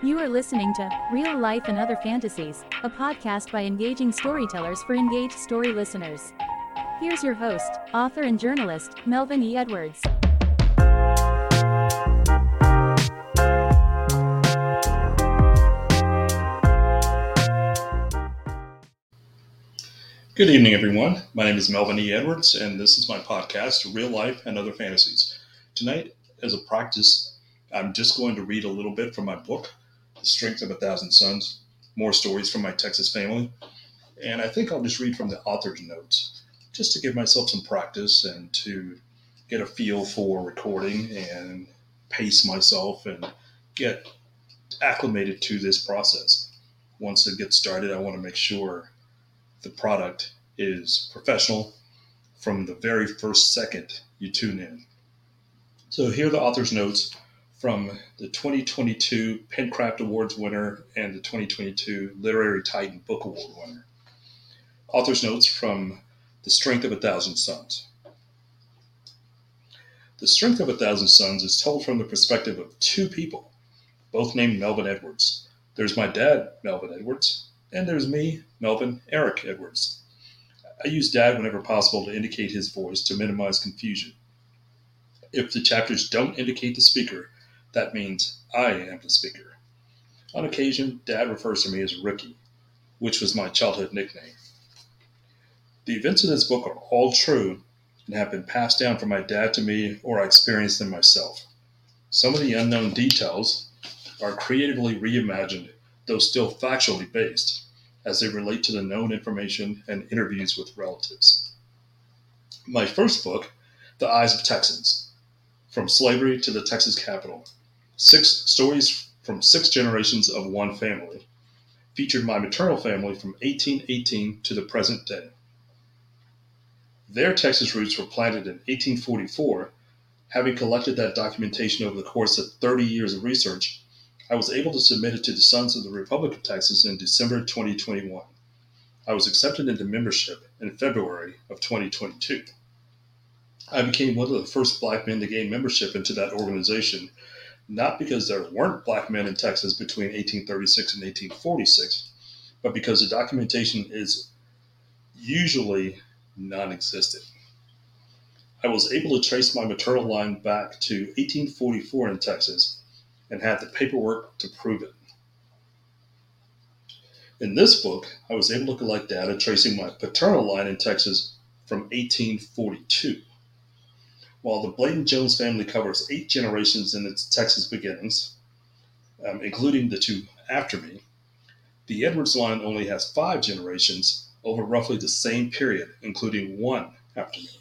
You are listening to Real Life and Other Fantasies, a podcast by engaging storytellers for engaged story listeners. Here's your host, author and journalist, Melvin E. Edwards. Good evening, everyone. My name is Melvin E. Edwards, and this is my podcast, Real Life and Other Fantasies. Tonight, as a practice, I'm just going to read a little bit from my book, Strength of a Thousand Suns, more stories from my Texas family. And I think I'll just read from the author's notes, just to give myself some practice and to get a feel for recording and pace myself and get acclimated to this process. Once it gets started, I want to make sure the product is professional from the very first second you tune in. So here are the author's notes from the 2022 Pencraft Awards winner and the 2022 Literary Titan Book Award winner. Author's notes from The Strength of a Thousand Suns. The Strength of a Thousand Suns is told from the perspective of two people, both named Melvin Edwards. There's my dad, Melvin Edwards, and there's me, Melvin Eric Edwards. I use dad whenever possible to indicate his voice to minimize confusion. If the chapters don't indicate the speaker, that means I am the speaker. On occasion, dad refers to me as Ricky, which was my childhood nickname. The events in this book are all true and have been passed down from my dad to me or I experienced them myself. Some of the unknown details are creatively reimagined though still factually based, as they relate to the known information and interviews with relatives. My first book, The Eyes of Texans From Slavery to the Texas Capitol Six Stories from Six Generations of One Family, featured my maternal family from 1818 to the present day. Their Texas roots were planted in 1844. Having collected that documentation over the course of 30 years of research, I was able to submit it to the Sons of the Republic of Texas in December 2021. I was accepted into membership in February of 2022. I became one of the first black men to gain membership into that organization, not because there weren't black men in Texas between 1836 and 1846, but because the documentation is usually non existent. I was able to trace my maternal line back to 1844 in Texas and had the paperwork to prove it. In this book, I was able to collect data tracing my paternal line in Texas from 1842. While the Bladen Jones family covers eight generations in its Texas beginnings, um, including the two after me, the Edwards line only has five generations over roughly the same period, including one after me.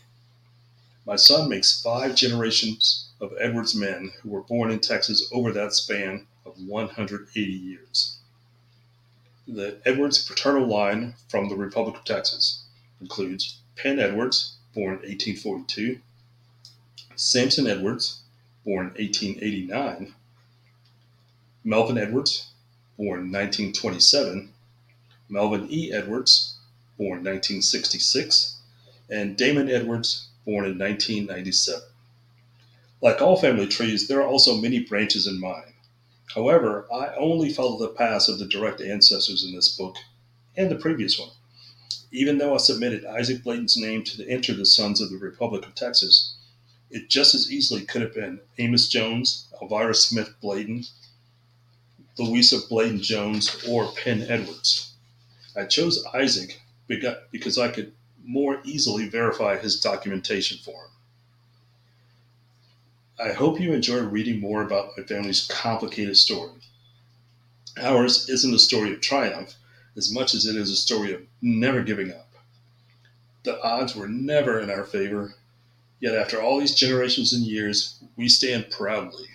My son makes five generations of Edwards men who were born in Texas over that span of 180 years. The Edwards paternal line from the Republic of Texas includes Penn Edwards, born 1842, Sampson Edwards, born 1889, Melvin Edwards, born 1927, Melvin E. Edwards, born 1966, and Damon Edwards, born in 1997. Like all family trees, there are also many branches in mine. However, I only follow the paths of the direct ancestors in this book and the previous one. Even though I submitted Isaac Bladen's name to enter the Sons of the Republic of Texas, it just as easily could have been Amos Jones, Elvira Smith Bladen, Louisa Bladen Jones, or Penn Edwards. I chose Isaac because I could more easily verify his documentation for him. I hope you enjoy reading more about my family's complicated story. Ours isn't a story of triumph as much as it is a story of never giving up. The odds were never in our favor, yet after all these generations and years, we stand proudly.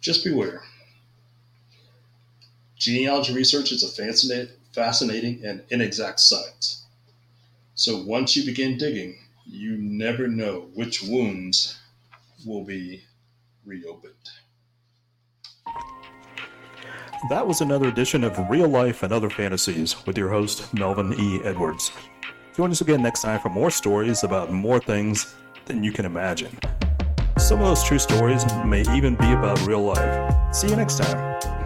Just beware. Genealogy research is a fascinating and inexact science. So once you begin digging, you never know which wounds will be reopened. That was another edition of Real Life and Other Fantasies with your host, Melvin E. Edwards. Join us again next time for more stories about more things than you can imagine. some of those true stories may even be about real life. See you next time.